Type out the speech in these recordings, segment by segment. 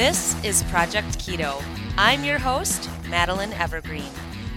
This is Project Keto. I'm your host, Madeline Evergreen.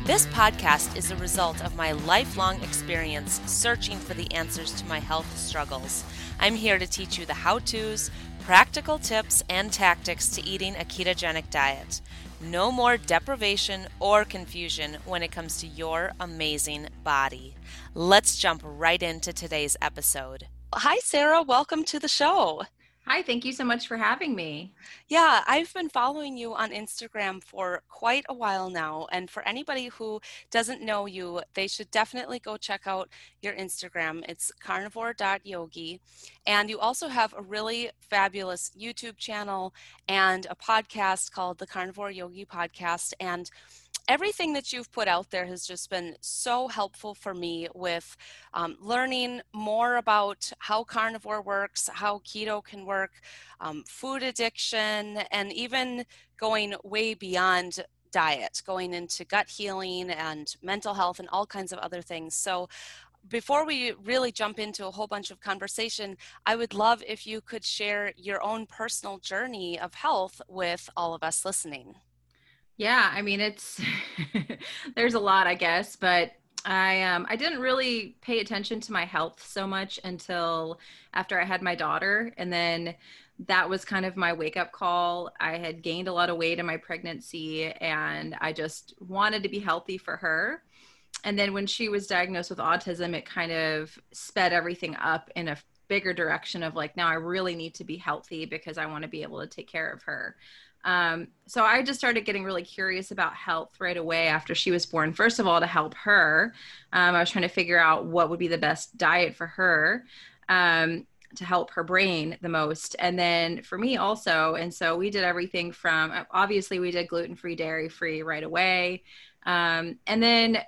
This podcast is a result of my lifelong experience searching for the answers to my health struggles. I'm here to teach you the how to's, practical tips, and tactics to eating a ketogenic diet. No more deprivation or confusion when it comes to your amazing body. Let's jump right into today's episode. Hi, Sarah. Welcome to the show. Hi, thank you so much for having me. Yeah, I've been following you on Instagram for quite a while now. And for anybody who doesn't know you, they should definitely go check out your Instagram. It's carnivore.yogi. And you also have a really fabulous YouTube channel and a podcast called the Carnivore Yogi Podcast. And everything that you've put out there has just been so helpful for me with um, learning more about how carnivore works, how keto can work, um, food addiction, and even going way beyond diet, going into gut healing and mental health and all kinds of other things. So, before we really jump into a whole bunch of conversation, I would love if you could share your own personal journey of health with all of us listening. Yeah, I mean it's there's a lot, I guess, but I um I didn't really pay attention to my health so much until after I had my daughter and then that was kind of my wake up call. I had gained a lot of weight in my pregnancy and I just wanted to be healthy for her. And then when she was diagnosed with autism, it kind of sped everything up in a bigger direction of like now I really need to be healthy because I want to be able to take care of her. Um, so I just started getting really curious about health right away after she was born. First of all, to help her, um, I was trying to figure out what would be the best diet for her um, to help her brain the most. And then for me also. And so we did everything from obviously, we did gluten free, dairy free right away. Um, and then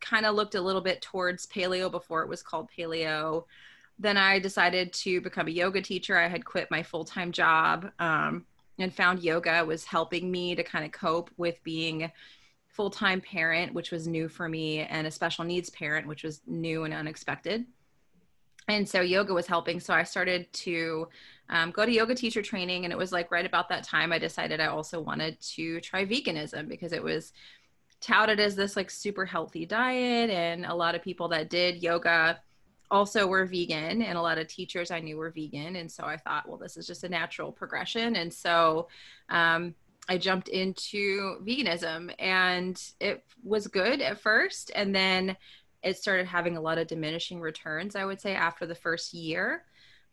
kind of looked a little bit towards paleo before it was called paleo then I decided to become a yoga teacher. I had quit my full time job. Um, and found yoga was helping me to kind of cope with being full-time parent which was new for me and a special needs parent which was new and unexpected. And so yoga was helping. So i started to um, go to yoga teacher training and it was like right about that time i decided i also wanted to try veganism because it was touted as this like super healthy diet and a lot of people that did yoga also we were vegan and a lot of teachers I knew were vegan. And so I thought, well, this is just a natural progression. And so um, I jumped into veganism and it was good at first. And then it started having a lot of diminishing returns, I would say, after the first year.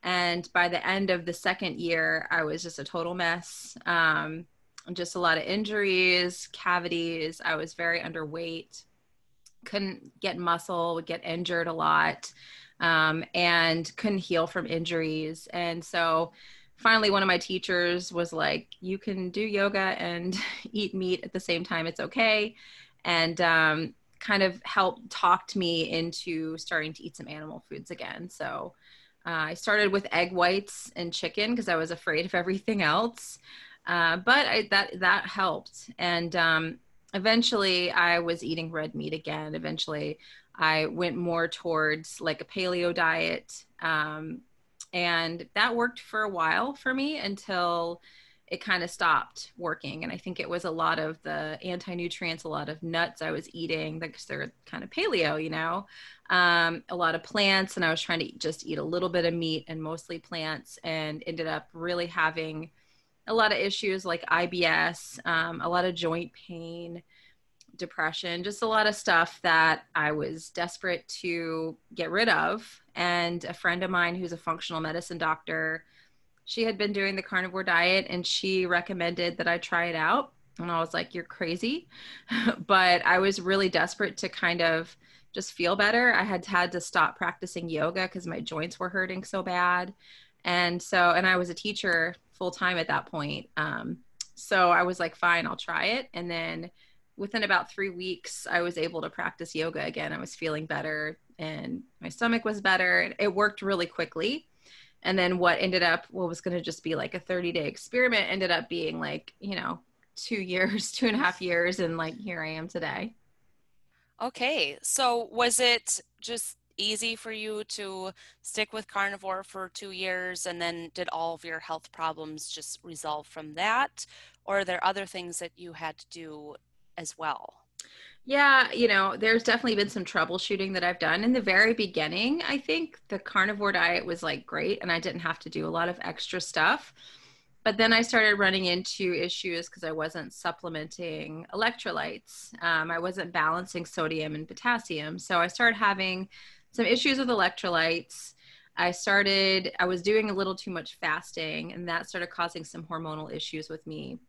And by the end of the second year, I was just a total mess. Um, just a lot of injuries, cavities. I was very underweight, couldn't get muscle, would get injured a lot um, and couldn't heal from injuries. And so finally, one of my teachers was like, You can do yoga and eat meat at the same time, it's okay. And um, kind of helped talked me into starting to eat some animal foods again. So uh, I started with egg whites and chicken because I was afraid of everything else. Uh, but I, that that helped, and um, eventually I was eating red meat again. Eventually, I went more towards like a paleo diet. Um, and that worked for a while for me until it kind of stopped working. And I think it was a lot of the anti nutrients, a lot of nuts I was eating because they're kind of paleo, you know, um, a lot of plants. And I was trying to just eat a little bit of meat and mostly plants and ended up really having a lot of issues like IBS, um, a lot of joint pain depression, just a lot of stuff that I was desperate to get rid of. And a friend of mine who's a functional medicine doctor, she had been doing the carnivore diet and she recommended that I try it out. And I was like, you're crazy. but I was really desperate to kind of just feel better. I had had to stop practicing yoga because my joints were hurting so bad. And so, and I was a teacher full time at that point. Um, so I was like, fine, I'll try it. And then within about three weeks, I was able to practice yoga again. I was feeling better and my stomach was better. It worked really quickly. And then what ended up, what was going to just be like a 30 day experiment, ended up being like, you know, two years, two and a half years. And like, here I am today. Okay. So was it just easy for you to stick with carnivore for two years and then did all of your health problems just resolve from that? Or are there other things that you had to do as well? Yeah, you know, there's definitely been some troubleshooting that I've done in the very beginning. I think the carnivore diet was like great and I didn't have to do a lot of extra stuff. But then I started running into issues because I wasn't supplementing electrolytes. Um, I wasn't balancing sodium and potassium. So I started having some issues with electrolytes. I started, I was doing a little too much fasting, and that started causing some hormonal issues with me.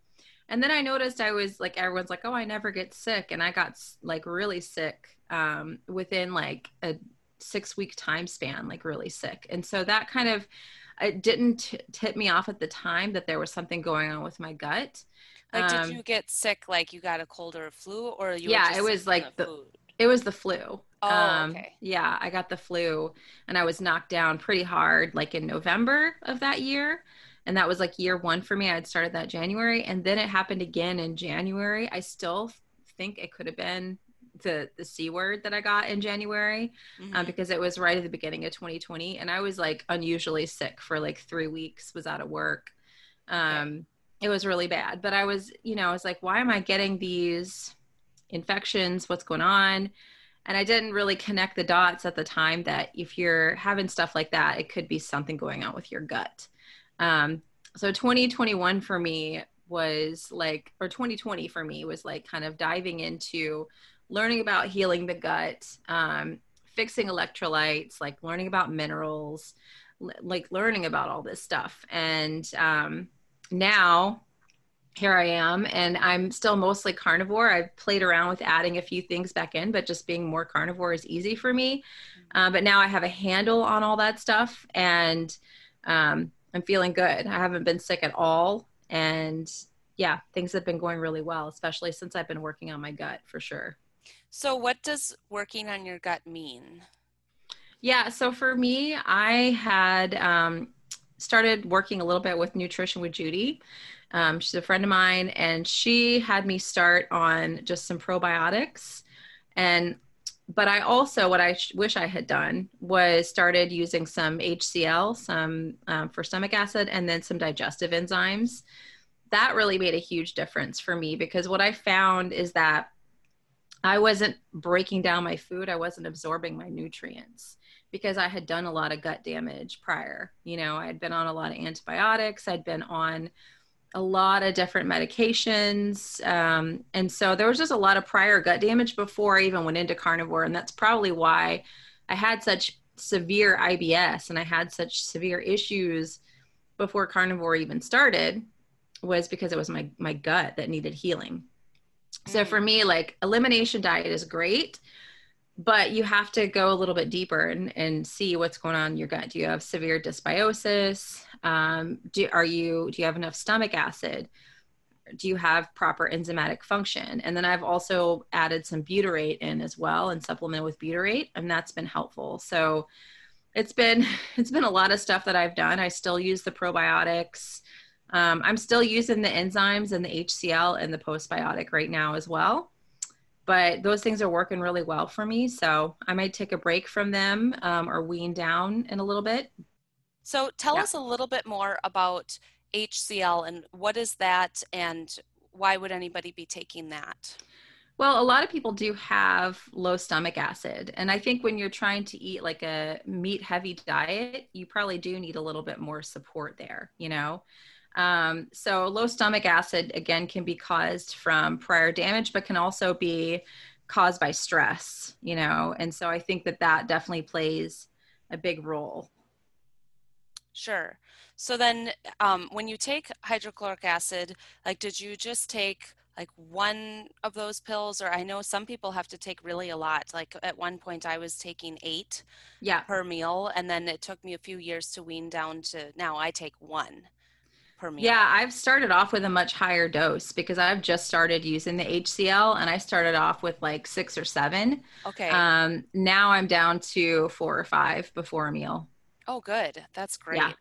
And then I noticed I was like, everyone's like, oh, I never get sick. And I got like really sick um, within like a six week time span, like really sick. And so that kind of, it didn't tip me off at the time that there was something going on with my gut. Like, um, did you get sick? Like, you got a cold or a flu, or you? Yeah, it was like the. Food? It was the flu. Oh, um, okay. Yeah, I got the flu, and I was knocked down pretty hard, like in November of that year and that was like year one for me. I had started that January, and then it happened again in January. I still think it could have been the the c word that I got in January um, mm-hmm. um, because it was right at the beginning of 2020, and I was like unusually sick for like three weeks. Was out of work. Um, it was really bad, but I was, you know, I was like, why am I getting these infections? What's going on? And I didn't really connect the dots at the time that if you're having stuff like that, it could be something going on with your gut. Um, so 2021 for me was like, or 2020 for me was like kind of diving into learning about healing the gut, um, fixing electrolytes, like learning about minerals, l- like learning about all this stuff. And um, now here I am, and I'm still mostly carnivore. I've played around with adding a few things back in, but just being more carnivore is easy for me. Uh, but now I have a handle on all that stuff, and um, I'm feeling good. I haven't been sick at all. And yeah, things have been going really well, especially since I've been working on my gut for sure. So, what does working on your gut mean? Yeah, so for me, I had um, started working a little bit with Nutrition with Judy. Um, she's a friend of mine, and she had me start on just some probiotics. And but I also, what I sh- wish I had done was started using some HCl, some um, for stomach acid, and then some digestive enzymes. That really made a huge difference for me because what I found is that I wasn't breaking down my food, I wasn't absorbing my nutrients because I had done a lot of gut damage prior. You know, I had been on a lot of antibiotics, I'd been on a lot of different medications. Um, and so there was just a lot of prior gut damage before I even went into carnivore. And that's probably why I had such severe IBS and I had such severe issues before carnivore even started was because it was my, my gut that needed healing. So for me, like elimination diet is great, but you have to go a little bit deeper and, and see what's going on in your gut. Do you have severe dysbiosis? Um, do, are you, do you have enough stomach acid? Do you have proper enzymatic function? And then I've also added some butyrate in as well and supplement with butyrate, and that's been helpful. So it's been, it's been a lot of stuff that I've done. I still use the probiotics. Um, I'm still using the enzymes and the HCl and the postbiotic right now as well but those things are working really well for me. So I might take a break from them um, or wean down in a little bit. So tell yeah. us a little bit more about HCl and what is that and why would anybody be taking that? Well, a lot of people do have low stomach acid. And I think when you're trying to eat like a meat heavy diet, you probably do need a little bit more support there, you know? Um, so low stomach acid again can be caused from prior damage, but can also be caused by stress, you know, and so I think that that definitely plays a big role. Sure. So then, um, when you take hydrochloric acid, like, did you just take like one of those pills, or I know some people have to take really a lot. Like at one point, I was taking eight yeah. per meal, and then it took me a few years to wean down to now I take one per meal? Yeah, I've started off with a much higher dose because I've just started using the HCl and I started off with like six or seven. Okay. Um, now I'm down to four or five before a meal. Oh, good. That's great. Yeah.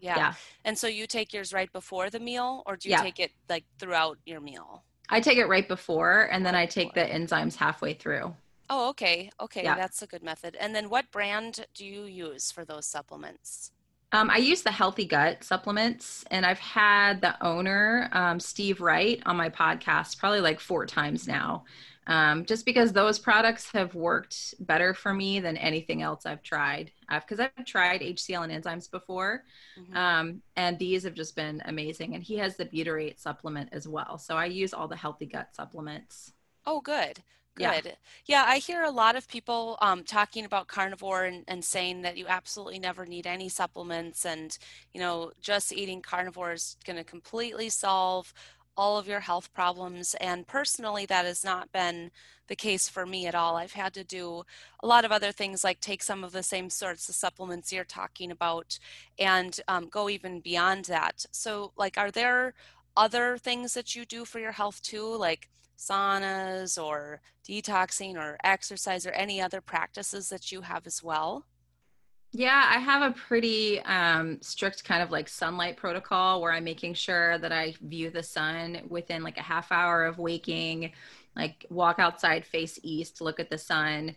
Yeah. yeah. And so you take yours right before the meal or do you yeah. take it like throughout your meal? I take it right before and then I take the enzymes halfway through. Oh, okay. Okay, Yeah. that's a good method. And then what brand do you use for those supplements? Um, I use the Healthy Gut supplements, and I've had the owner, um, Steve Wright, on my podcast probably like four times now. Um, just because those products have worked better for me than anything else I've tried. Because I've, I've tried HCL and enzymes before, Mhm. um, and these have just been amazing. And he has the butyrate supplement as well. So I use all the Healthy Gut supplements. Oh, good. Good. Yeah, I hear a lot of people um, talking about carnivore and, and saying that you absolutely never need any supplements, and you know, just eating carnivore is going to completely solve all of your health problems. And personally, that has not been the case for me at all. I've had to do a lot of other things, like take some of the same sorts of supplements you're talking about, and um, go even beyond that. So, like, are there other things that you do for your health too, like saunas or detoxing or exercise or any other practices that you have as well? Yeah, I have a pretty um, strict kind of like sunlight protocol where I'm making sure that I view the sun within like a half hour of waking, like walk outside, face east, look at the sun,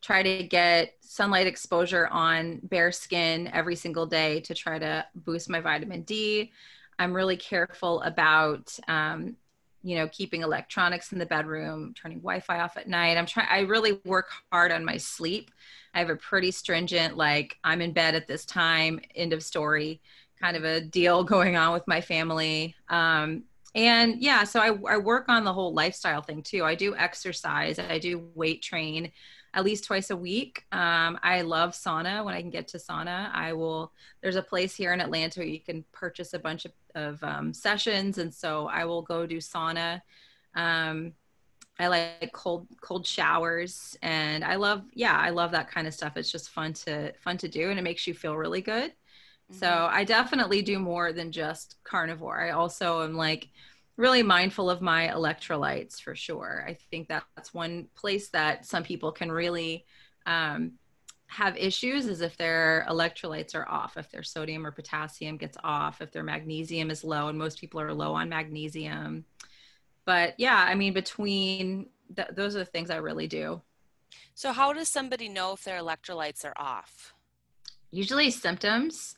try to get sunlight exposure on bare skin every single day to try to boost my vitamin D. I'm really careful about um, you know keeping electronics in the bedroom turning wi-fi off at night. I'm trying i really work hard on my sleep. I have a pretty stringent like i'm in bed at this time end of story kind of a deal going on with my family. Um, and yeah so I, I work on the whole lifestyle thing too. I do exercise. I do weight train at least twice a week. Um, I love sauna. When I can get to sauna, I will. There's a place here in Atlanta where you can purchase a bunch of, of um, sessions, and so I will go do sauna. Um, I like cold cold showers, and I love yeah, I love that kind of stuff. It's just fun to fun to do, and it makes you feel really good. So Mhm. I definitely do more than just carnivore. I also am like really mindful of my electrolytes for sure. I think that that's one place that some people can really um, have issues is if their electrolytes are off, if their sodium or potassium gets off, if their magnesium is low, and most people are low on magnesium. But yeah, I mean, between th- those are the things I really do. So, how does somebody know if their electrolytes are off? Usually symptoms.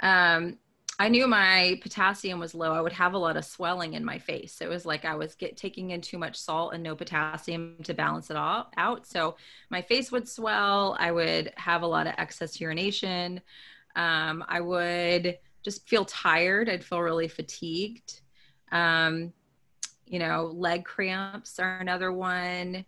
Um, I knew my potassium was low. I would have a lot of swelling in my face. It was like I was get, taking in too much salt and no potassium to balance it all out. So my face would swell. I would have a lot of excess urination. Um, I would just feel tired. I'd feel really fatigued. Um, you know, leg cramps are another one.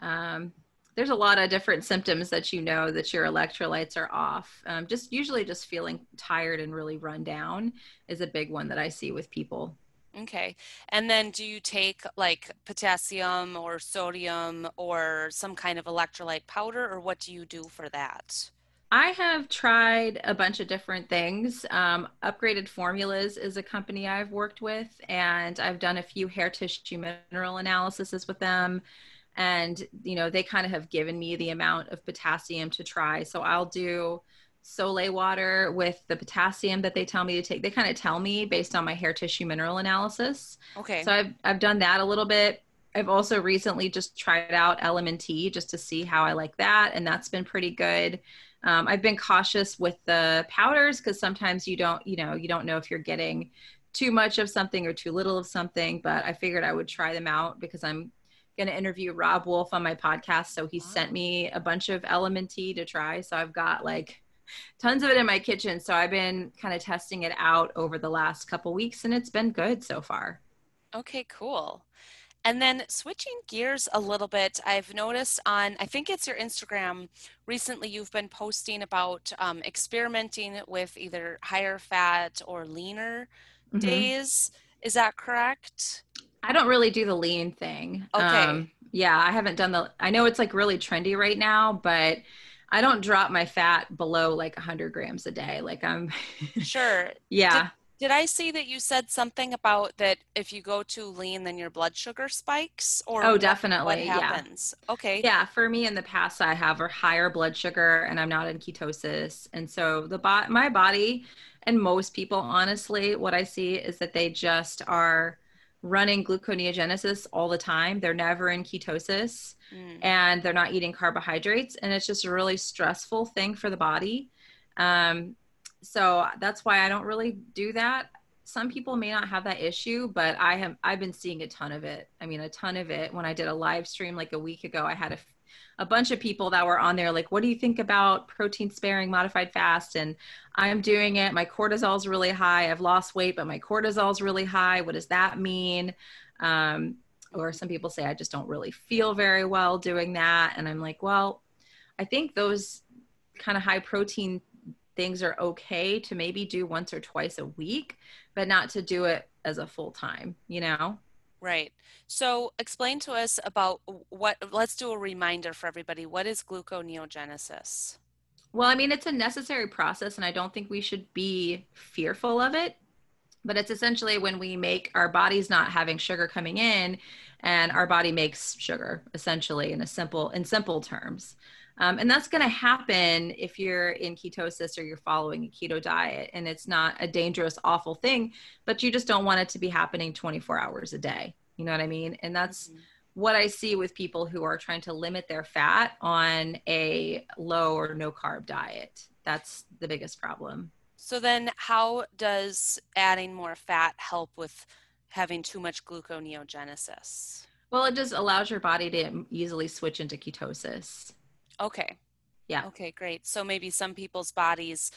Um, there's a lot of different symptoms that you know that your electrolytes are off. Um, just usually just feeling tired and really run down is a big one that I see with people. Okay. And then do you take like potassium or sodium or some kind of electrolyte powder, or what do you do for that? I have tried a bunch of different things. Um, Upgraded Formulas is a company I've worked with, and I've done a few hair tissue mineral analyses with them. And, you know, they kind of have given me the amount of potassium to try. So I'll do sole water with the potassium that they tell me to take. They kind of tell me based on my hair tissue mineral analysis. Okay. So I've, I've done that a little bit. I've also recently just tried out LMNT just to see how I like that. And that's been pretty good. Um, I've been cautious with the powders because sometimes you don't, you know, you don't know if you're getting too much of something or too little of something. But I figured I would try them out because I'm going to interview Robb Wolf on my podcast. So he sent me a bunch of LMNT to try. So I've got like tons of it in my kitchen. So I've been kind of testing it out over the last couple weeks, and it's been good so far. Okay, cool. And then switching gears a little bit, I've noticed on, I think it's your Instagram, recently you've been posting about um, experimenting with either higher fat or leaner Mhm. days. Is that correct? I don't really do the lean thing. Okay. Um, yeah, I haven't done the. I know it's like really trendy right now, but I don't drop my fat below like 100 grams a day. Like I'm. Sure. yeah. Did I see that you said something about that if you go too lean, then your blood sugar spikes? Or Oh, what, what definitely. Yeah. happens? Okay. Yeah, for me in the past, I have a higher blood sugar and I'm not in ketosis. And so the bot, my body and most people, honestly, what I see is that they just are running gluconeogenesis all the time. They're never in ketosis mm. and they're not eating carbohydrates. And it's just a really stressful thing for the body. Um, so that's why I don't really do that. Some people may not have that issue, but I have I've been seeing a ton of it. I mean, a ton of it. When I did a live stream like a week ago, I had a a bunch of people that were on there like what do you think about protein sparing modified fast? And i'm doing it. My cortisol is really high. I've lost weight but my cortisol is really high. What does that mean? Um, or some people say i just don't really feel very well doing that. And i'm like well i think those kind of high protein things are okay to maybe do once or twice a week but not to do it as a full time you know Right. So explain to us about what, let's do a reminder for everybody. What is gluconeogenesis? Well, I mean, it's a necessary process, and I don't think we should be fearful of it. But it's essentially when we make our body's not having sugar coming in, and our body makes sugar, essentially, in a simple in simple terms. Um, and that's going to happen if you're in ketosis or you're following a keto diet. And it's not a dangerous, awful thing, but you just don't want it to be happening 24 hours a day. You know what I mean? And that's mm-hmm. what I see with people who are trying to limit their fat on a low or no carb diet. That's the biggest problem. So, then how does adding more fat help with having too much gluconeogenesis? Well, it just allows your body to easily switch into ketosis. Okay. Yeah. Okay, great. So maybe some people's bodies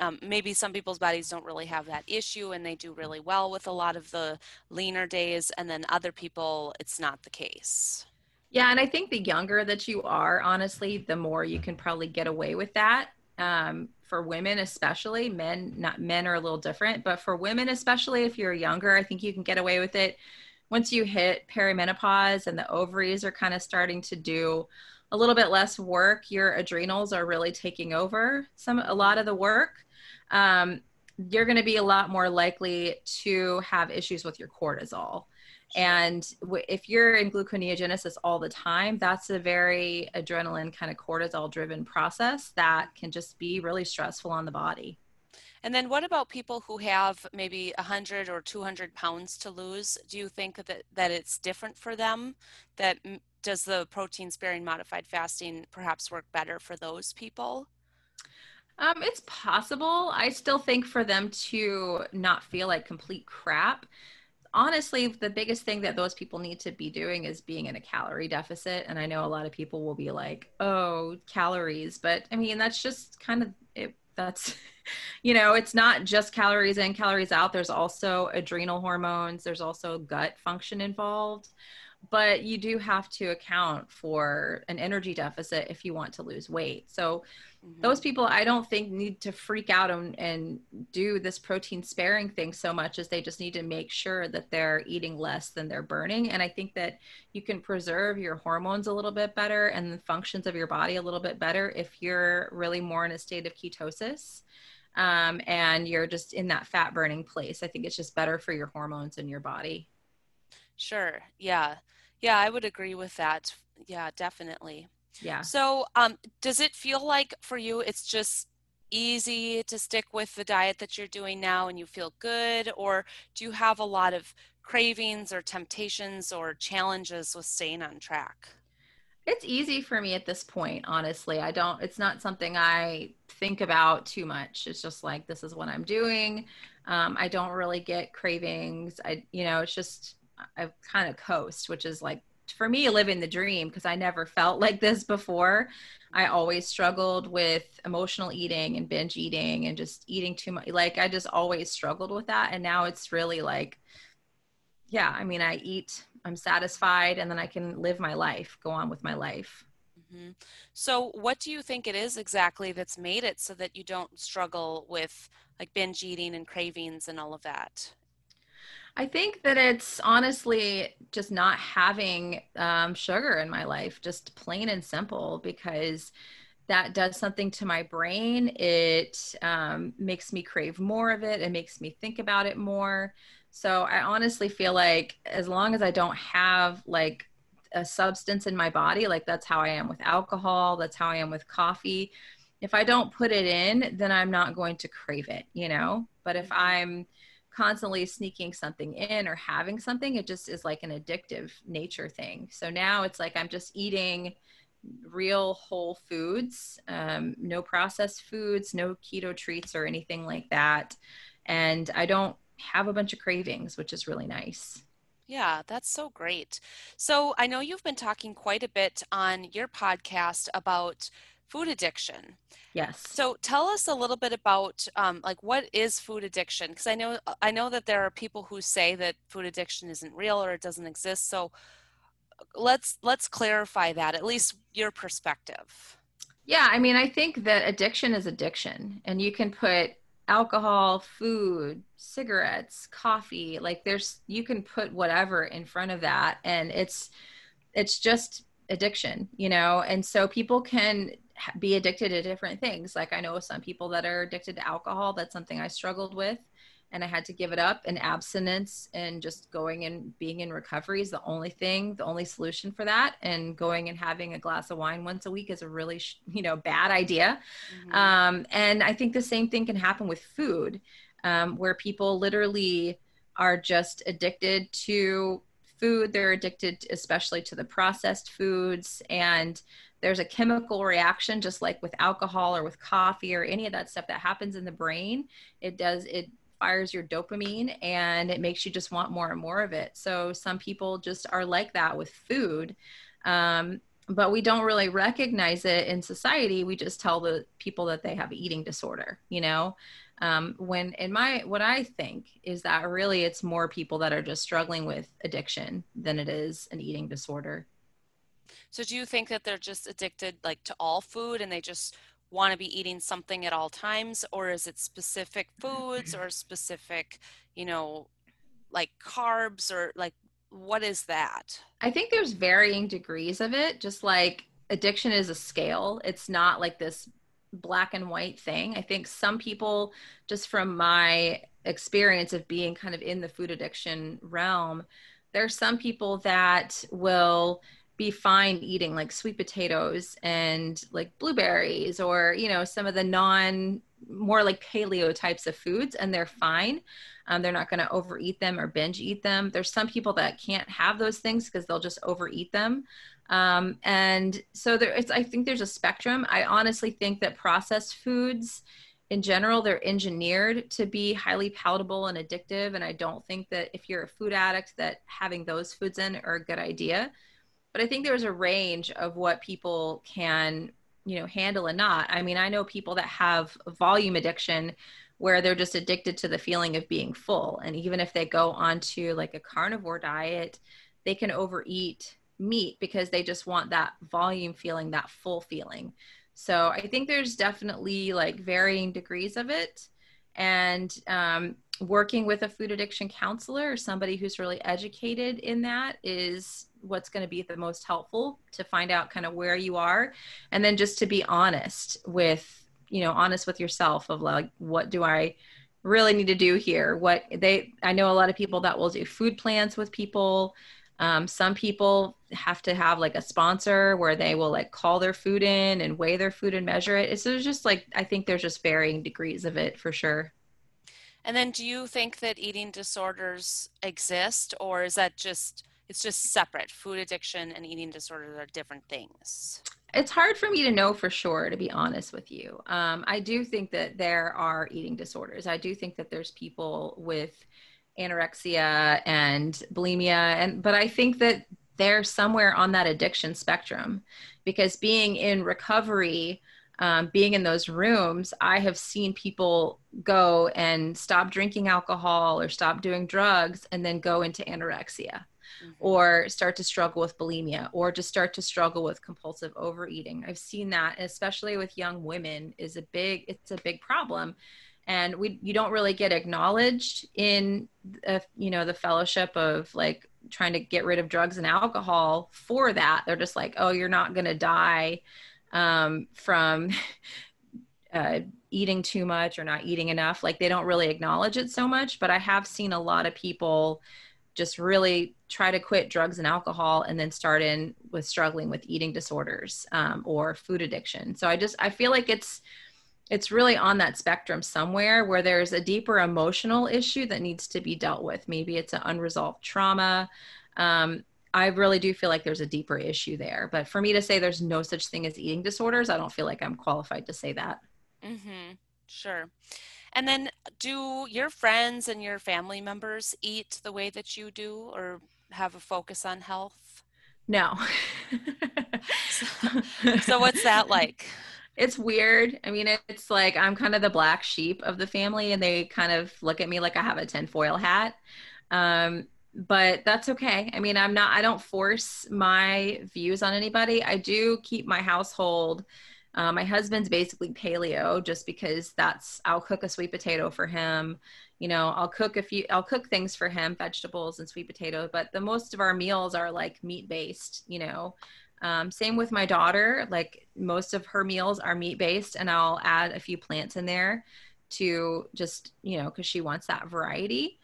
um, maybe some people's bodies don't really have that issue and they do really well with a lot of the leaner days and then other people it's not the case yeah and i think the younger that you are honestly the more you can probably get away with that um, for women especially men not men are a little different but for women especially if you're younger i think you can get away with it once you hit perimenopause and the ovaries are kind of starting to do a little bit less work, your adrenals are really taking over some a lot of the work. Um, you're going to be a lot more likely to have issues with your cortisol. And w- if you're in gluconeogenesis all the time, that's a very adrenaline kind of cortisol driven process that can just be really stressful on the body. And then what about people who have maybe 100 or 200 pounds to lose? Do you think that, that it's different for them? That does the protein sparing modified fasting perhaps work better for those people? Um, it's possible. I still think for them to not feel like complete crap. Honestly, the biggest thing that those people need to be doing is being in a calorie deficit. And I know a lot of people will be like, oh, calories. But I mean, that's just kind of it. That's, you know, it's not just calories in, calories out. There's also adrenal hormones, there's also gut function involved but you do have to account for an energy deficit if you want to lose weight. So mm-hmm. those people I don't think need to freak out and, and do this protein sparing thing so much as they just need to make sure that they're eating less than they're burning. And I think that you can preserve your hormones a little bit better and the functions of your body a little bit better if you're really more in a state of ketosis. Um, and you're just in that fat burning place. I think it's just better for your hormones and your body. Sure. Yeah. Yeah, I would agree with that. Yeah, definitely. Yeah. So, um, does it feel like for you it's just easy to stick with the diet that you're doing now and you feel good? Or do you have a lot of cravings or temptations or challenges with staying on track? It's easy for me at this point, honestly. I don't, it's not something I think about too much. It's just like, this is what I'm doing. Um, I don't really get cravings. I, you know, it's just, I kind of coast, which is like for me living the dream because I never felt like this before. I always struggled with emotional eating and binge eating and just eating too much. Like I just always struggled with that. And now it's really like, yeah, I mean, I eat, I'm satisfied, and then I can live my life, go on with my life. Mm-hmm. So, what do you think it is exactly that's made it so that you don't struggle with like binge eating and cravings and all of that? I think that it's honestly just not having um, sugar in my life, just plain and simple, because that does something to my brain. It um, makes me crave more of it. It makes me think about it more. So I honestly feel like as long as I don't have like a substance in my body, like that's how I am with alcohol, that's how I am with coffee. If I don't put it in, then I'm not going to crave it, you know? But if mm-hmm. I'm constantly sneaking something in or having something it just is like an addictive nature thing. So now it's like i'm just eating real whole foods um, no processed foods no keto treats or anything like that. And i don't have a bunch of cravings which is really nice. Yeah, that's so great. So I know you've been talking quite a bit on your podcast about food addiction. Yes. So tell us a little bit about um, like what is food addiction? Because I know I know that there are people who say that food addiction isn't real or it doesn't exist. So let's let's clarify that at least your perspective. Yeah, I mean, I think that addiction is addiction, and you can put alcohol, food, cigarettes, coffee, like there's you can put whatever in front of that, and it's it's just addiction, you know. And so people can be addicted to different things. Like I know some people that are addicted to alcohol. That's something I struggled with and I had to give it up. And abstinence and just going and being in recovery is the only thing, the only solution for that. And going and having a glass of wine once a week is a really, you know, bad idea. Mm-hmm. Um, and I think the same thing can happen with food, um, where people literally are just addicted to food. They're addicted, especially to the processed foods and there's a chemical reaction just like with alcohol or with coffee or any of that stuff that happens in the brain. It does it fires your dopamine and it makes you just want more and more of it. So some people just are like that with food um, but we don't really recognize it in society. We just tell the people that they have eating disorder you know? Um, when in my what i think is that really it's more people that are just struggling with addiction than it is an eating disorder so do you think that they're just addicted like to all food and they just want to be eating something at all times or is it specific foods or specific, you know, like carbs or like what is that? I think there's varying degrees of it, just like addiction is a scale. It's not like this black and white thing. I think some people just from my experience of being kind of in the food addiction realm, there's some people that will be fine eating like sweet potatoes and like blueberries or you know some of the non more like paleo types of foods and they're fine. Um, they're not going to overeat them or binge eat them. There's some people that can't have those things because they'll just overeat them. Um, and so there it's i think there's a spectrum. I honestly think that processed foods in general they're engineered to be highly palatable and addictive and i don't think that if you're a food addict that having those foods in are a good idea but I think there's a range of what people can, you know, handle and not. I mean, I know people that have volume addiction where they're just addicted to the feeling of being full. And even if they go onto like a carnivore diet, they can overeat meat because they just want that volume feeling, that full feeling. So I think there's definitely like varying degrees of it. And um, working with a food addiction counselor or somebody who's really educated in that is what's going to be the most helpful to find out kind of where you are. And then just to be honest with you know honest with yourself of like what do i really need to do here? What they i know a lot of people that will do food plans with people. Um, some people have to have like a sponsor where they will like call their food in and weigh their food and measure it. It's just like i think there's just varying degrees of it for sure. And then do you think that eating disorders exist or is that just it's just separate. Food addiction and eating disorders are different things. It's hard for me to know for sure, to be honest with you. Um, I do think that there are eating disorders. I do think that there's people with anorexia and bulimia, and but I think that they're somewhere on that addiction spectrum because being in recovery um, being in those rooms, I have seen people go and stop drinking alcohol or stop doing drugs and then go into anorexia mm-hmm. or start to struggle with bulimia or just start to struggle with compulsive overeating. I've seen that, especially with young women, is a big it's a big problem. And we you don't really get acknowledged in uh, you know the fellowship of like trying to get rid of drugs and alcohol for that. They're just like, oh, you're not gonna die um, from uh, eating too much or not eating enough. Like they don't really acknowledge it so much. But I have seen a lot of people just really try to quit drugs and alcohol and then start in with struggling with eating disorders um, or food addiction so i just i feel like it's it's really on that spectrum somewhere where there's a deeper emotional issue that needs to be dealt with. Maybe it's an unresolved trauma. Um, I really do feel like there's a deeper issue there. But for me to say there's no such thing as eating disorders, I don't feel like I'm qualified to say that. Mm-hmm. Sure. And then do your friends and your family members eat the way that you do or have a focus on health? No. so, so what's that like? it's weird. I mean, it's like I'm kind of the black sheep of the family, and they kind of look at me like I have a tinfoil hat. Um, but that's okay. I mean, I'm not, I don't force my views on anybody. I do keep my household. Uh, my husband's basically paleo just because that's, I'll cook a sweet potato for him. You know, I'll cook a few, I'll cook things for him, vegetables and sweet potato, but the most of our meals are like meat based, you know. Um, same with my daughter. Like most of her meals are meat based, and I'll add a few plants in there to just, you know, because she wants that variety.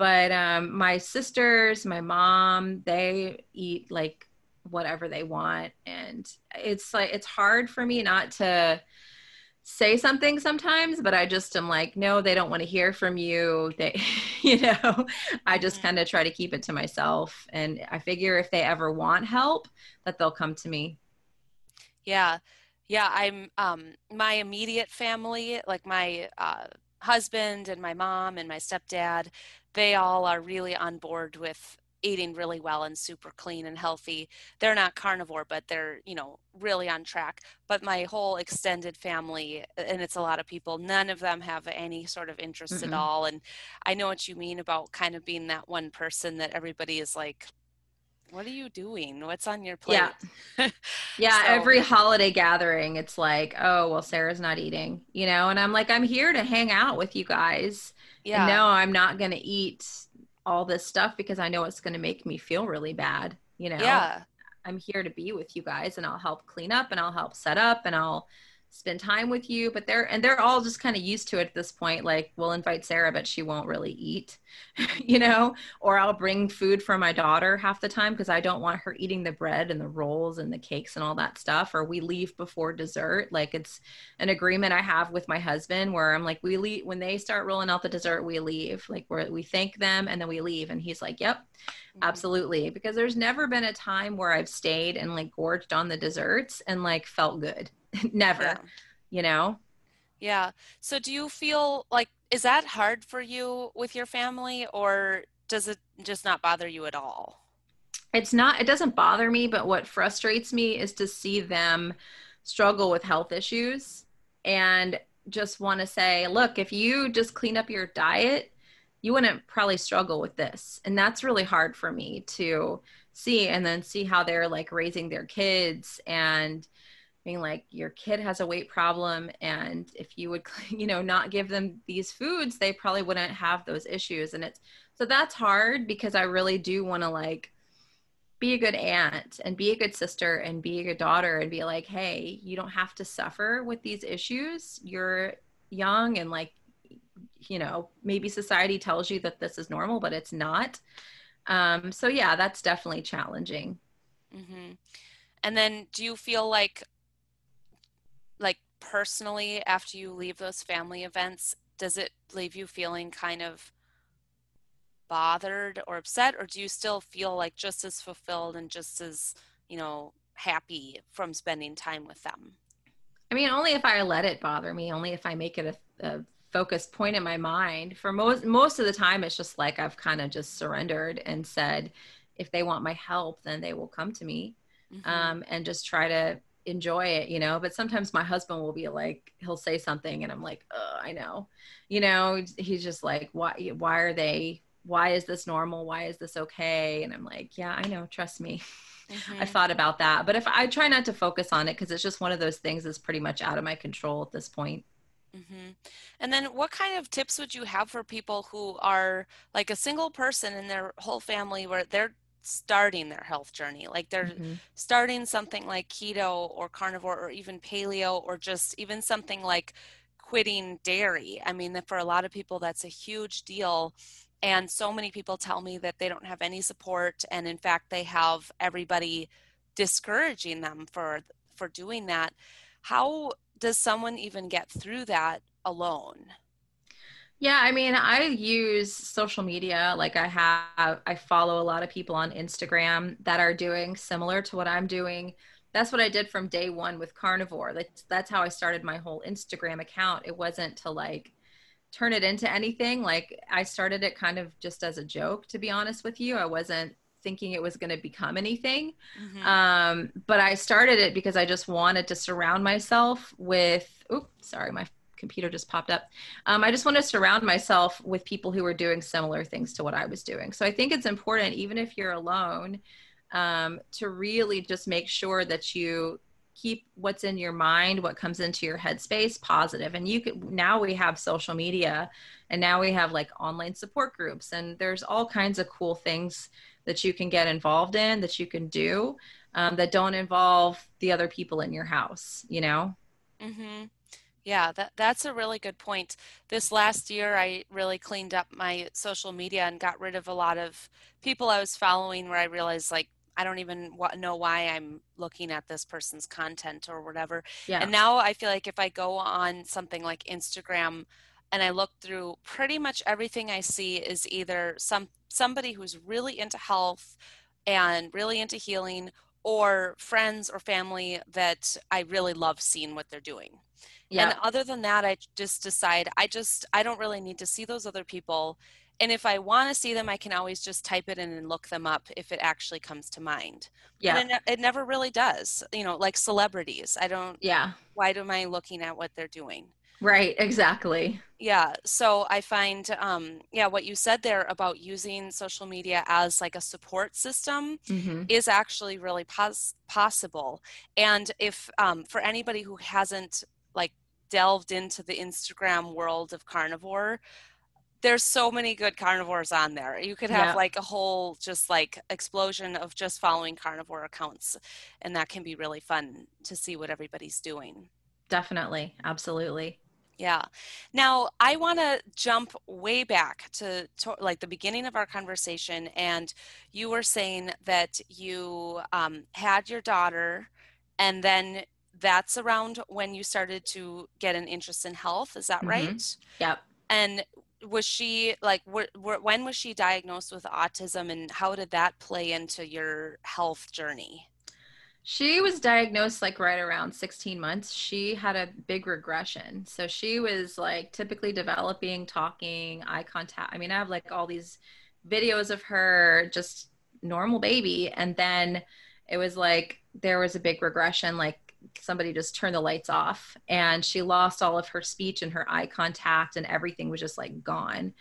But um, my sisters, my mom, they eat like whatever they want. And it's like, it's hard for me not to say something sometimes, but I just am like, no, they don't want to hear from you. They, you know, I just kind of try to keep it to myself. And I figure if they ever want help, that they'll come to me. Yeah. Yeah. I'm, um, my immediate family, like my, uh, husband and my mom and my stepdad, they all are really on board with eating really well and super clean and healthy. They're not carnivore, but they're, you know, really on track. But my whole extended family, and it's a lot of people, none of them have any sort of interest mm at all. And I know what you mean about kind of being that one person that everybody is like, what are you doing? What's on your plate? Yeah. yeah. so. Every holiday gathering, it's like, oh, well, Sarah's not eating, you know? And I'm like, I'm here to hang out with you guys. Yeah. no, I'm not going to eat all this stuff because I know it's going to make me feel really bad. You know, yeah. I'm here to be with you guys and I'll help clean up and I'll help set up and I'll spend time with you but they're and they're all just kind of used to it at this point like we'll invite sarah but she won't really eat you know? Or i'll bring food for my daughter half the time because i don't want her eating the bread and the rolls and the cakes and all that stuff or we leave before dessert. Like it's an agreement i have with my husband where i'm like we leave when they start rolling out the dessert we leave. Like we we thank them and then we leave and he's like yep mm-hmm. absolutely. Because there's never been a time where i've stayed and like gorged on the desserts and like felt good never yeah. you know? Yeah. So do you feel like is that hard for you with your family or does it just not bother you at all? It's not it doesn't bother me but what frustrates me is to see them struggle with health issues and just want to say look if you just clean up your diet you wouldn't probably struggle with this. And that's really hard for me to see and then see how they're like raising their kids and being like your kid has a weight problem and if you would you know not give them these foods they probably wouldn't have those issues. And it's so that's hard because i really do want to like be a good aunt and be a good sister and be a good daughter and be like hey you don't have to suffer with these issues. You're young and like you know maybe society tells you that this is normal but it's not. Um so yeah that's definitely challenging. Mm-hmm. and then do you feel like like personally after you leave those family events does it leave you feeling kind of bothered or upset? Or do you still feel like just as fulfilled and just as you know happy from spending time with them? I mean only if i let it bother me only if i make it a, a focused point in my mind. For most most of the time it's just like i've kind of just surrendered and said if they want my help then they will come to me. Mm-hmm. um, and just try to enjoy it, you know. But sometimes my husband will be like, he'll say something, and I'm like, oh, I know, you know. He's just like, why? Why are they? Why is this normal? Why is this okay? And I'm like, yeah, I know. Trust me. Mm-hmm. I thought about that, but if I try not to focus on it because it's just one of those things that's pretty much out of my control at this point. Mm-hmm. And then, what kind of tips would you have for people who are like a single person in their whole family where they're starting their health journey like they're mm-hmm. starting something like keto or carnivore or even paleo or just even something like quitting dairy i mean for a lot of people that's a huge deal and so many people tell me that they don't have any support and in fact they have everybody discouraging them for for doing that how does someone even get through that alone? Yeah, I mean, I use social media. Like I have, I follow a lot of people on Instagram that are doing similar to what I'm doing. That's what I did from day one with carnivore. That's that's how I started my whole Instagram account. It wasn't to like turn it into anything. Like I started it kind of just as a joke, to be honest with you. I wasn't thinking it was going to become anything. Mm-hmm. Um, but I started it because I just wanted to surround myself with, oops, sorry, my computer just popped up. Um, I just want to surround myself with people who are doing similar things to what I was doing. So I think it's important, even if you're alone, um, to really just make sure that you keep what's in your mind, what comes into your headspace positive. And you can now we have social media and now we have like online support groups and there's all kinds of cool things that you can get involved in that you can do um, that don't involve the other people in your house, you know? Mm-hmm. Yeah, that that's a really good point. This last year, I really cleaned up my social media and got rid of a lot of people I was following where I realized like I don't even know why I'm looking at this person's content or whatever. Yeah. And now I feel like if I go on something like Instagram and I look through pretty much everything I see is either some somebody who's really into health and really into healing or friends or family that I really love seeing what they're doing. Yeah. And other than that, I just decide I just I don't really need to see those other people. And if I want to see them, I can always just type it in and look them up if it actually comes to mind. Yeah. And it, it never really does. You know, like celebrities. I don't. Yeah. Why am I looking at what they're doing? Right, exactly. Yeah, so I find, um, yeah, what you said there about using social media as like a support system mm-hmm. is actually really pos- possible. And if um, for anybody who hasn't like delved into the Instagram world of carnivore, there's so many good carnivores on there. You could have yeah. like a whole just like explosion of just following carnivore accounts, and that can be really fun to see what everybody's doing. Definitely, absolutely. Yeah. Now, I want to jump way back to, to, like the beginning of our conversation, and you were saying that you um, had your daughter, and then that's around when you started to get an interest in health. Is that mm-hmm. right? Yep. And was she like wh- wh- when was she diagnosed with autism, and how did that play into your health journey? She was diagnosed like right around 16 months. She had a big regression. So she was like typically developing, talking, eye contact. I mean, I have like all these videos of her just normal baby. And then it was like there was a big regression, like somebody just turned the lights off. And she lost all of her speech and her eye contact and everything was just like gone.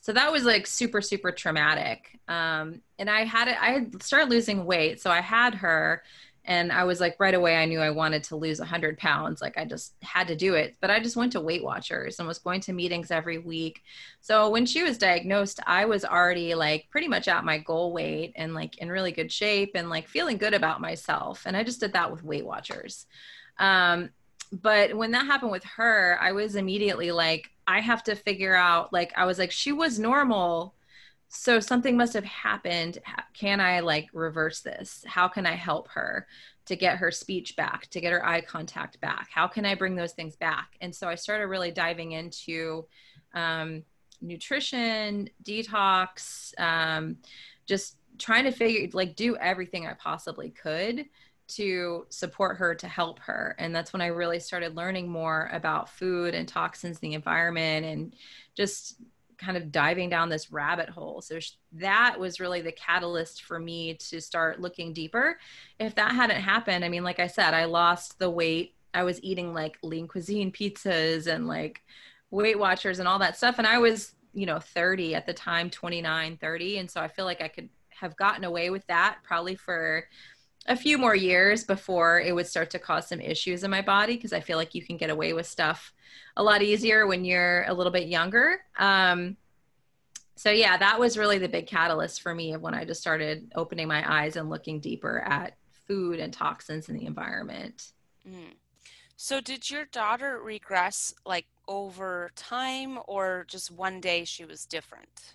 So that was like super super traumatic. Um, and i had it i started losing weight. So i had her and i was like right away i knew i wanted to lose 100 pounds. Like i just had to do it. But i just went to weight watchers and was going to meetings every week. So when she was diagnosed i was already like pretty much at my goal weight and like in really good shape and like feeling good about myself. And i just did that with weight watchers. Um, but when that happened with her i was immediately like i have to figure out like i was like she was normal so something must have happened. Can i like reverse this? How can i help her to get her speech back to get her eye contact back? How can i bring those things back? And so i started really diving into um, nutrition detox um, just trying to figure like do everything i possibly could to support her to help her. And that's when i really started learning more about food and toxins the environment and just kind of diving down this rabbit hole. So that was really the catalyst for me to start looking deeper. If that hadn't happened, I mean, like I said, I lost the weight. I was eating like lean cuisine pizzas and like Weight Watchers and all that stuff. And I was, you know, 30 at the time, 29, 30. And so I feel like I could have gotten away with that probably for a few more years before it would start to cause some issues in my body because I feel like you can get away with stuff a lot easier when you're a little bit younger. Um, so yeah, that was really the big catalyst for me of when I just started opening my eyes and looking deeper at food and toxins in the environment. Mm. So did your daughter regress like over time or just one day she was different?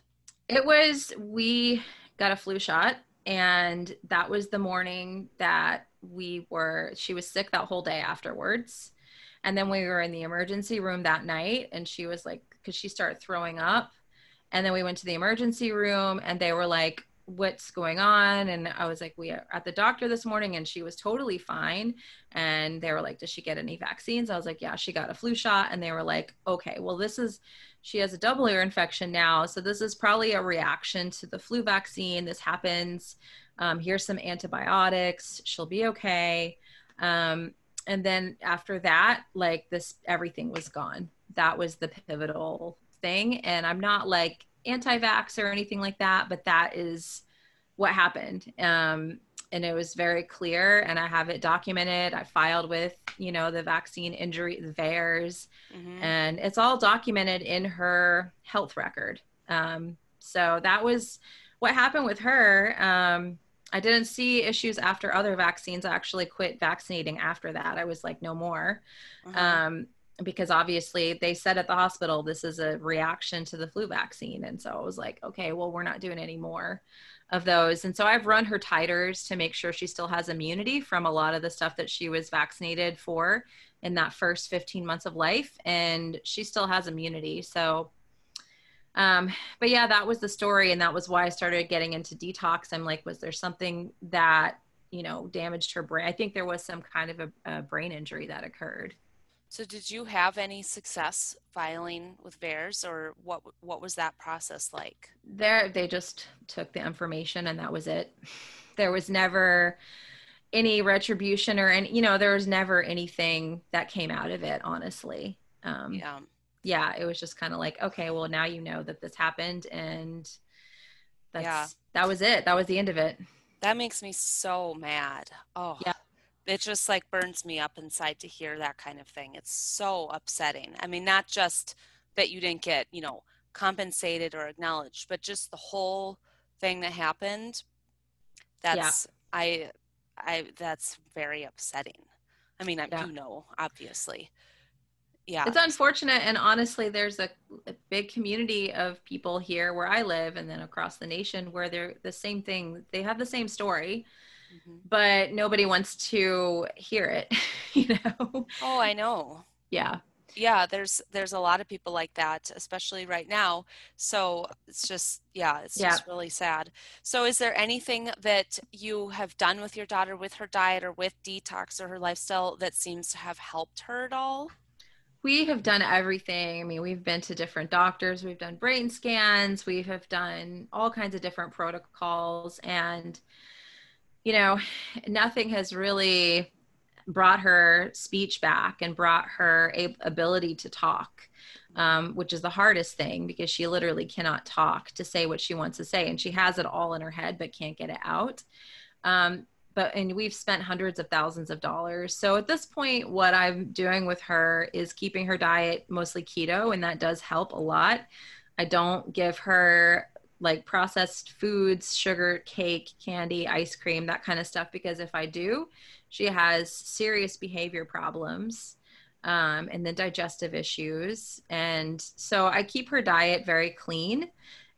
It was we got a flu shot and that was the morning that we were she was sick that whole day afterwards. And then we were in the emergency room that night and she was like, because she started throwing up. And then we went to the emergency room and they were like, what's going on? And i was like we are at the doctor this morning and she was totally fine. And they were like does she get any vaccines? I was like yeah she got a flu shot. And they were like okay well this is she has a double ear infection now. So this is probably a reaction to the flu vaccine. This happens um, here's some antibiotics. She'll be okay. Um, and then after that like this everything was gone. That was the pivotal thing. And i'm not like anti-vax or anything like that but that is what happened. Um, and it was very clear and i have it documented i filed with you know the vaccine injury the VAERS mm-hmm. and it's all documented in her health record um, so that was what happened with her um, I didn't see issues after other vaccines. I actually quit vaccinating after that. I was like, no more. Uh-huh. Um, because obviously they said at the hospital, this is a reaction to the flu vaccine. And so I was like, okay, well, we're not doing any more of those. And so I've run her titers to make sure she still has immunity from a lot of the stuff that she was vaccinated for in that first 15 months of life. And she still has immunity. So um, but yeah, that was the story. And that was why I started getting into detox. I'm like, was there something that, you know, damaged her brain? I think there was some kind of a, a brain injury that occurred. So did you have any success filing with VAERS or what what was that process like? There they just took the information and that was it. There was never any retribution or any you know, there was never anything that came out of it, honestly. Um, yeah yeah, it was just kind of like, okay, well now you know that this happened and that's yeah. that was it. That was the end of it. That makes me so mad. Oh. Yeah. It just like burns me up inside to hear that kind of thing. It's so upsetting. I mean, not just that you didn't get, you know, compensated or acknowledged, but just the whole thing that happened. That's yeah. I I that's very upsetting. I mean, I yeah. do know, obviously yeah it's unfortunate and honestly there's a, a, big community of people here where i live and then across the nation where they're the same thing they have the same story mm-hmm. but nobody wants to hear it you know? Oh i know. Yeah. Yeah there's there's a lot of people like that especially right now. So it's just yeah it's yeah. just really sad. So is there anything that you have done with your daughter with her diet or with detox or her lifestyle that seems to have helped her at all? We have done everything. I mean, we've been to different doctors, we've done brain scans, we have done all kinds of different protocols, and you know, nothing has really brought her speech back and brought her ability to talk. Um, which is the hardest thing because she literally cannot talk to say what she wants to say, and she has it all in her head but can't get it out. Um, but and we've spent hundreds of thousands of dollars. So at this point, what I'm doing with her is keeping her diet mostly keto, and that does help a lot. I don't give her like processed foods, sugar, cake, candy, ice cream, that kind of stuff, because if I do, she has serious behavior problems um, and then digestive issues. And so I keep her diet very clean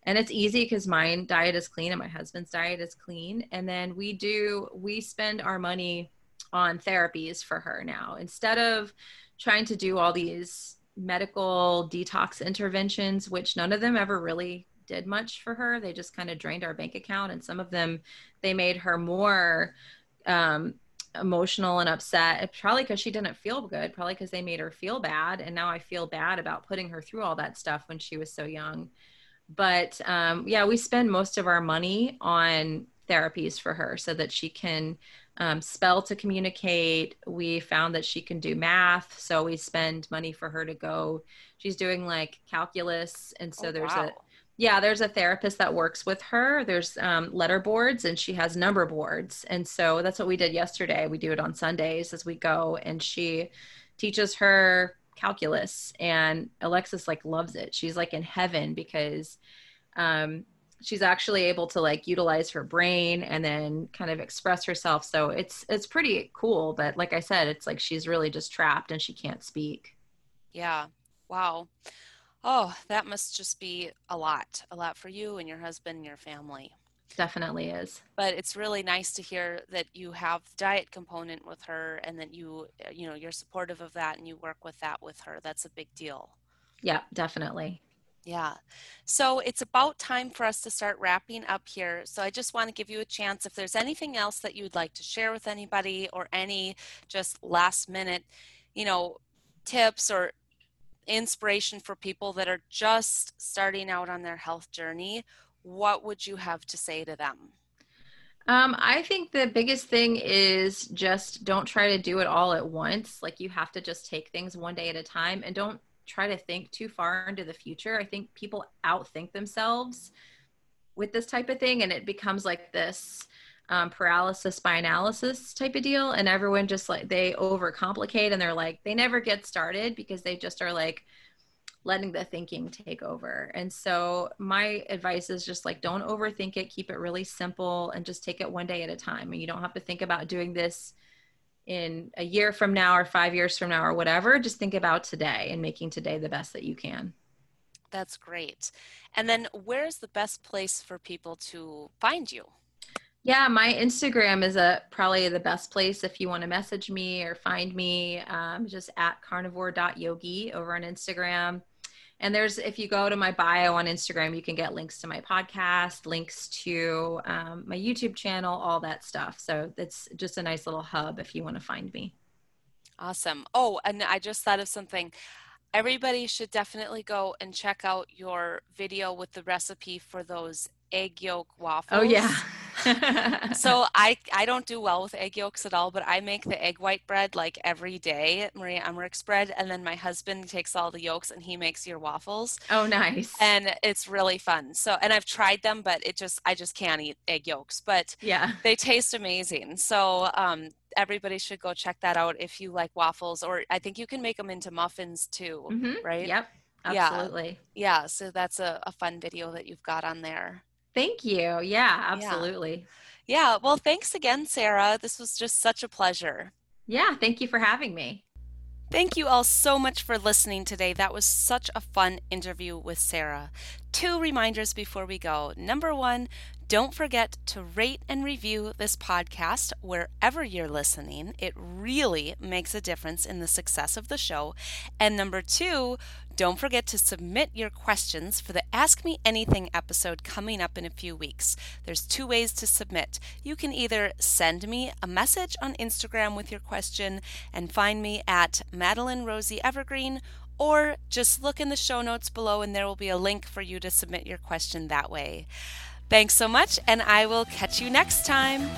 and it's easy because my diet is clean and my husband's diet is clean and then we do we spend our money on therapies for her now instead of trying to do all these medical detox interventions which none of them ever really did much for her they just kind of drained our bank account and some of them they made her more um, emotional and upset probably because she didn't feel good probably because they made her feel bad and now i feel bad about putting her through all that stuff when she was so young but um, yeah, we spend most of our money on therapies for her so that she can um, spell to communicate. We found that she can do math, so we spend money for her to go. She's doing like calculus, and so oh, there's wow. a yeah, there's a therapist that works with her. There's um, letter boards, and she has number boards, and so that's what we did yesterday. We do it on Sundays as we go, and she teaches her calculus and alexis like loves it. She's like in heaven because um she's actually able to like utilize her brain and then kind of express herself. So it's it's pretty cool but like i said it's like she's really just trapped and she can't speak. Yeah. Wow oh that must just be a lot a lot for you and your husband and your family Definitely is. But it's really nice to hear that you have the diet component with her and that you uh, you know you're supportive of that and you work with that with her. That's a big deal. Yeah, definitely. Yeah. So it's about time for us to start wrapping up here. So I just want to give you a chance if there's anything else that you'd like to share with anybody or any just last minute, you know, tips or inspiration for people that are just starting out on their health journey, what would you have to say to them? Um, I think the biggest thing is just don't try to do it all at once. Like you have to just take things one day at a time and don't try to think too far into the future. I think people outthink themselves with this type of thing and it becomes like this um, paralysis by analysis type of deal. And everyone just like they overcomplicate and they're like they never get started because they just are like letting the thinking take over. And so my advice is just like don't overthink it. Keep it really simple and just take it one day at a time. And you don't have to think about doing this in a year from now or five years from now or whatever. Just think about today and making today the best that you can. That's great. And then where's the best place for people to find you yeah, my Instagram is a probably the best place if you want to message me or find me. Um, just at carnivore.yogi over on Instagram. And there's if you go to my bio on Instagram, you can get links to my podcast, links to um, my YouTube channel, all that stuff. So it's just a nice little hub if you want to find me. Awesome. Oh, and I just thought of something. Everybody should definitely go and check out your video with the recipe for those egg yolk waffles. Oh yeah. so I I don't do well with egg yolks at all, but I make the egg white bread like every day Maria Emmerich's bread, and then my husband takes all the yolks and he makes your waffles. Oh, nice! And it's really fun. So, and I've tried them, but it just I just can't eat egg yolks, but yeah, they taste amazing. So, um, everybody should go check that out if you like waffles, or I think you can make them into muffins too, mm-hmm. right? Yep, absolutely. Yeah, yeah. So that's a, a fun video that you've got on there. Thank you. Yeah, absolutely. Yeah. yeah. Well, thanks again, Sarah. This was just such a pleasure. Yeah. Thank you for having me. Thank you all so much for listening today. That was such a fun interview with Sarah. Two reminders before we go. Number one, don't forget to rate and review this podcast wherever you're listening. It really makes a difference in the success of the show. And number two, don't forget to submit your questions for the Ask Me Anything episode coming up in a few weeks. There's two ways to submit. You can either send me a message on Instagram with your question and find me at Madeline Rosie Evergreen or just look in the show notes below and there will be a link for you to submit your question that way. Thanks so much, and I will catch you next time.